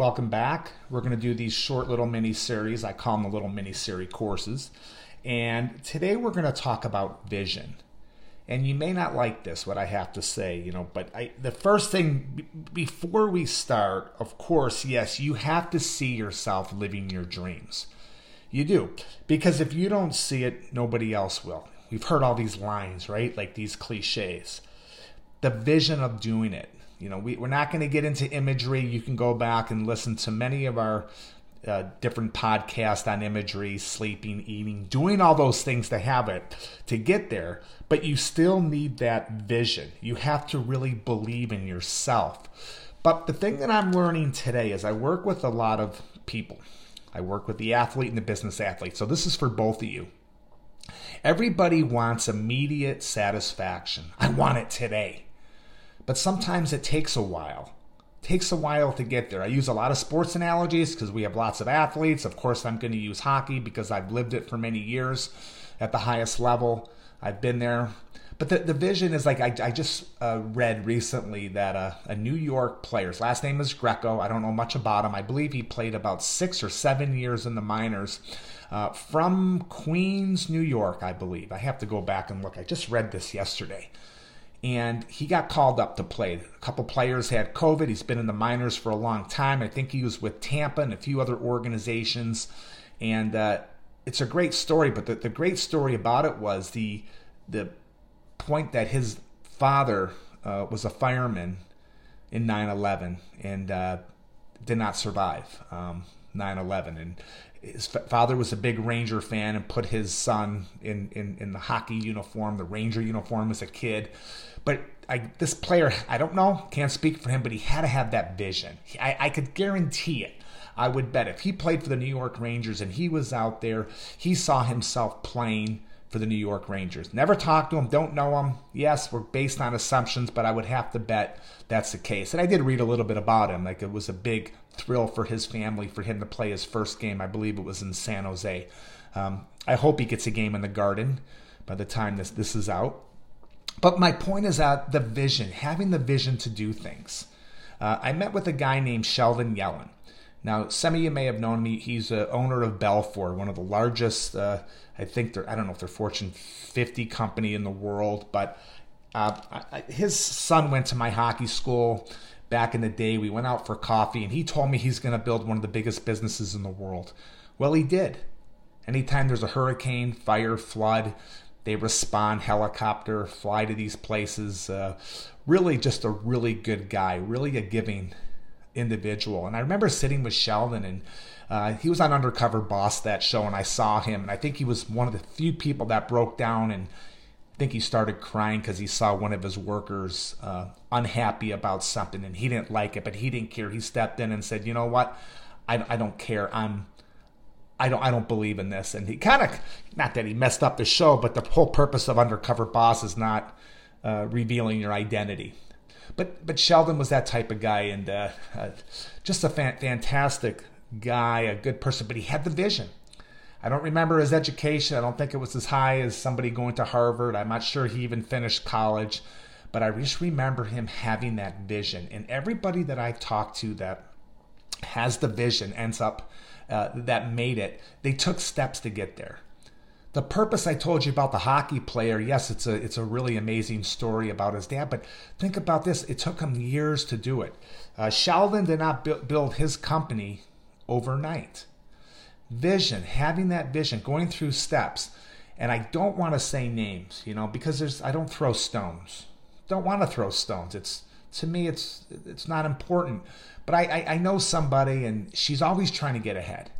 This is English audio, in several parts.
Welcome back. We're going to do these short little mini series. I call them the little mini series courses. And today we're going to talk about vision. And you may not like this, what I have to say, you know, but I, the first thing before we start, of course, yes, you have to see yourself living your dreams. You do. Because if you don't see it, nobody else will. We've heard all these lines, right? Like these cliches. The vision of doing it you know, we, we're not going to get into imagery. You can go back and listen to many of our uh, different podcasts on imagery, sleeping, eating, doing all those things to have it to get there. But you still need that vision. You have to really believe in yourself. But the thing that I'm learning today is I work with a lot of people. I work with the athlete and the business athlete. So this is for both of you. Everybody wants immediate satisfaction. I want it today but sometimes it takes a while. Takes a while to get there. I use a lot of sports analogies because we have lots of athletes. Of course, I'm going to use hockey because I've lived it for many years at the highest level. I've been there. But the, the vision is like I, I just uh, read recently that uh, a New York player, his last name is Greco. I don't know much about him. I believe he played about six or seven years in the minors uh, from Queens, New York, I believe. I have to go back and look. I just read this yesterday and he got called up to play. A couple players had COVID. He's been in the minors for a long time. I think he was with Tampa and a few other organizations. And uh, it's a great story, but the, the great story about it was the the point that his father uh, was a fireman in 9/11 and uh, did not survive um, 9/11, and his father was a big Ranger fan and put his son in, in, in the hockey uniform, the Ranger uniform as a kid. But I, this player, I don't know, can't speak for him, but he had to have that vision. I, I could guarantee it. I would bet if he played for the New York Rangers and he was out there, he saw himself playing for the New York Rangers. Never talked to him, don't know him. Yes, we're based on assumptions, but I would have to bet that's the case. And I did read a little bit about him. Like it was a big thrill for his family for him to play his first game. I believe it was in San Jose. Um, I hope he gets a game in the Garden by the time this this is out. But my point is that the vision, having the vision to do things. Uh, I met with a guy named Sheldon Yellen. Now, some of you may have known me. He's the owner of Belfor, one of the largest, uh, I think they're, I don't know if they're Fortune 50 company in the world, but uh, I, his son went to my hockey school back in the day. We went out for coffee, and he told me he's going to build one of the biggest businesses in the world. Well, he did. Anytime there's a hurricane, fire, flood, they respond helicopter, fly to these places. Uh, really, just a really good guy, really a giving individual. And I remember sitting with Sheldon, and uh, he was on Undercover Boss that show, and I saw him, and I think he was one of the few people that broke down and I think he started crying because he saw one of his workers uh, unhappy about something and he didn't like it, but he didn't care. He stepped in and said, "You know what? I, I don't care. I'm I don't I don't believe in this. And he kind of not that he messed up the show, but the whole purpose of Undercover Boss is not uh, revealing your identity. But but Sheldon was that type of guy, and uh, uh, just a fan, fantastic guy, a good person. But he had the vision. I don't remember his education. I don't think it was as high as somebody going to Harvard. I'm not sure he even finished college. But I just remember him having that vision. And everybody that I've talked to that has the vision ends up uh, that made it, they took steps to get there. The purpose I told you about the hockey player, yes, it's a it's a really amazing story about his dad, but think about this: it took him years to do it. Uh, Sheldon did not bu- build his company overnight. Vision, having that vision, going through steps, and I don't want to say names, you know, because there's I don't throw stones. Don't want to throw stones. It's to me, it's it's not important. But I, I, I know somebody, and she's always trying to get ahead.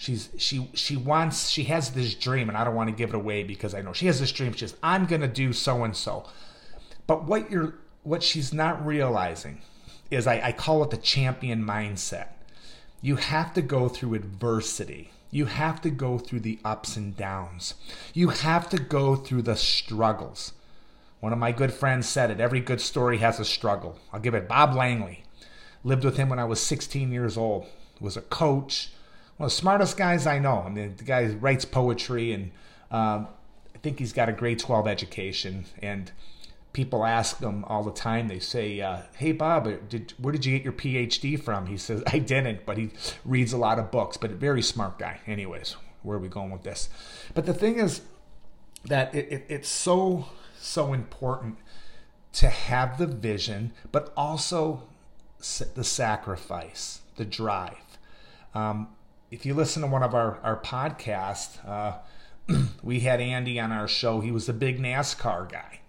She's she she wants she has this dream, and I don't want to give it away because I know she has this dream. She says, "I'm going to do so and so." But what you're what she's not realizing is I, I call it the champion mindset. You have to go through adversity. You have to go through the ups and downs. You have to go through the struggles. One of my good friends said it every good story has a struggle. I'll give it Bob Langley. Lived with him when I was 16 years old. Was a coach, one of the smartest guys I know. I mean, the guy writes poetry, and um, I think he's got a grade 12 education. And people ask him all the time. They say, uh, "Hey, Bob, did, where did you get your PhD from?" He says, "I didn't," but he reads a lot of books. But a very smart guy. Anyways, where are we going with this? But the thing is that it, it, it's so so important to have the vision, but also the sacrifice, the drive. Um, if you listen to one of our, our podcasts, uh, we had Andy on our show. He was a big NASCAR guy.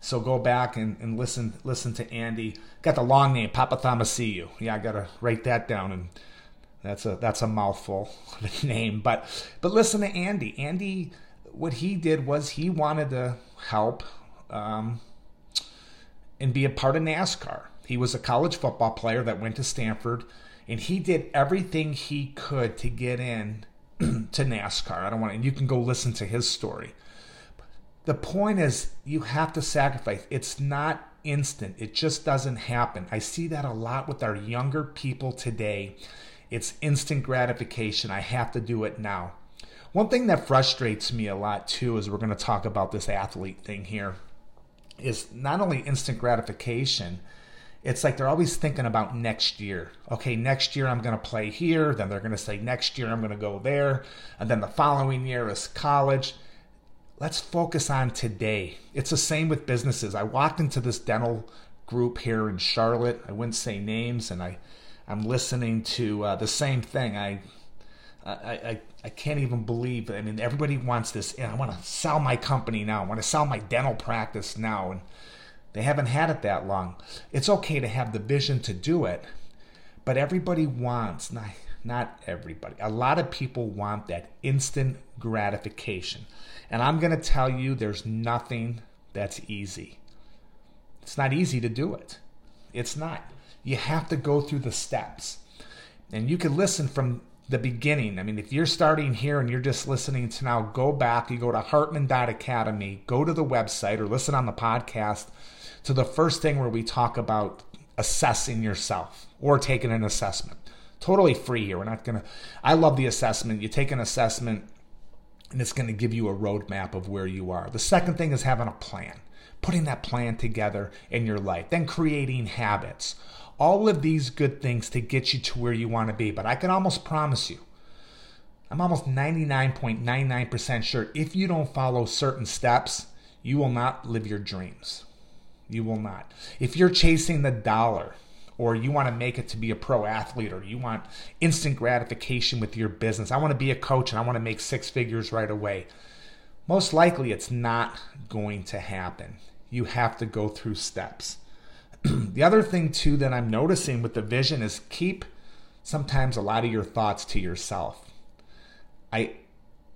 So go back and, and listen listen to Andy. Got the long name, Papathanassiou. Yeah, I gotta write that down and that's a that's a mouthful of a name. But but listen to Andy. Andy what he did was he wanted to help um, and be a part of NASCAR. He was a college football player that went to Stanford, and he did everything he could to get in to NASCAR. I don't want, and you can go listen to his story. The point is, you have to sacrifice. It's not instant. It just doesn't happen. I see that a lot with our younger people today. It's instant gratification. I have to do it now. One thing that frustrates me a lot too is we're going to talk about this athlete thing here is not only instant gratification, it's like they're always thinking about next year. Okay, next year I'm going to play here. Then they're going to say next year I'm going to go there. And then the following year is college. Let's focus on today. It's the same with businesses. I walked into this dental group here in Charlotte. I wouldn't say names, and I, I'm listening to uh, the same thing. I I, I, I can't even believe. I mean, everybody wants this. I want to sell my company now. I want to sell my dental practice now, and they haven't had it that long. It's okay to have the vision to do it, but everybody wants not not everybody. A lot of people want that instant gratification, and I'm going to tell you, there's nothing that's easy. It's not easy to do it. It's not. You have to go through the steps. And you can listen from the beginning. I mean, if you're starting here and you're just listening to now, go back. You go to Hartman.academy, go to the website or listen on the podcast to the first thing where we talk about assessing yourself or taking an assessment. Totally free here. We're not going to, I love the assessment. You take an assessment and it's going to give you a roadmap of where you are. The second thing is having a plan, putting that plan together in your life, then creating habits all of these good things to get you to where you want to be. But I can almost promise you, I'm almost 99.99% sure if you don't follow certain steps, you will not live your dreams. You will not. If you're chasing the dollar, or you want to make it to be a pro athlete, or you want instant gratification with your business, I want to be a coach and I want to make six figures right away. Most likely, it's not going to happen. You have to go through steps. the other thing too that I'm noticing with the vision is keep sometimes a lot of your thoughts to yourself. I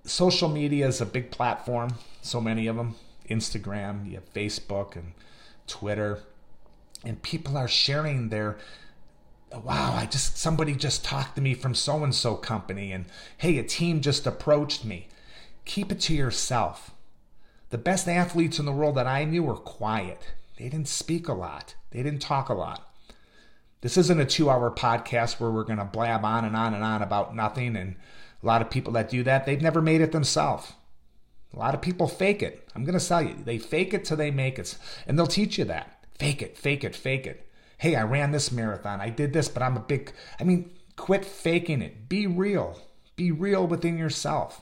social media is a big platform, so many of them. Instagram, you have Facebook and Twitter, and people are sharing their wow, I just somebody just talked to me from so and so company and hey, a team just approached me. Keep it to yourself. The best athletes in the world that I knew were quiet. They didn't speak a lot. They didn't talk a lot. This isn't a two hour podcast where we're going to blab on and on and on about nothing. And a lot of people that do that, they've never made it themselves. A lot of people fake it. I'm going to tell you, they fake it till they make it. And they'll teach you that. Fake it, fake it, fake it. Hey, I ran this marathon. I did this, but I'm a big, I mean, quit faking it. Be real. Be real within yourself.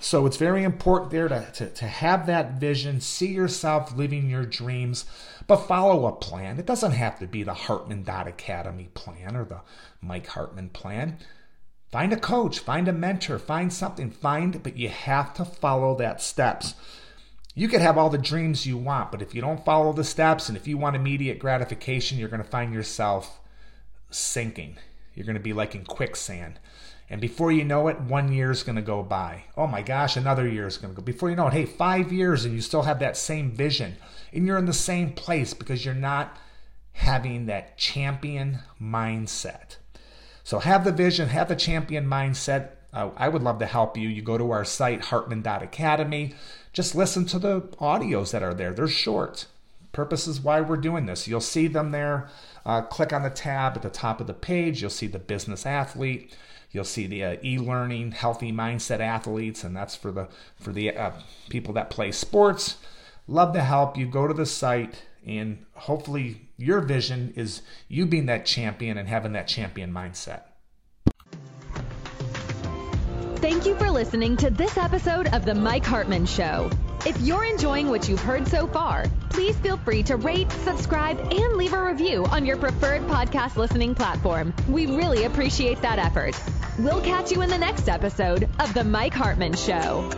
So it's very important there to, to, to have that vision, see yourself living your dreams, but follow a plan. It doesn't have to be the Hartman Dot Academy plan or the Mike Hartman plan. Find a coach, find a mentor, find something, find, but you have to follow that steps. You could have all the dreams you want, but if you don't follow the steps and if you want immediate gratification, you're going to find yourself sinking. You're going to be like in quicksand. And before you know it, one year is going to go by. Oh my gosh, another year is going to go. Before you know it, hey, five years and you still have that same vision. And you're in the same place because you're not having that champion mindset. So have the vision, have the champion mindset. Uh, I would love to help you. You go to our site, hartman.academy. Just listen to the audios that are there. They're short. Purpose is why we're doing this. You'll see them there. Uh, click on the tab at the top of the page. You'll see the business athlete. You'll see the uh, e-learning healthy mindset athletes, and that's for the for the uh, people that play sports. Love to help you. Go to the site, and hopefully your vision is you being that champion and having that champion mindset. Thank you for listening to this episode of The Mike Hartman Show. If you're enjoying what you've heard so far, please feel free to rate, subscribe, and leave a review on your preferred podcast listening platform. We really appreciate that effort. We'll catch you in the next episode of The Mike Hartman Show.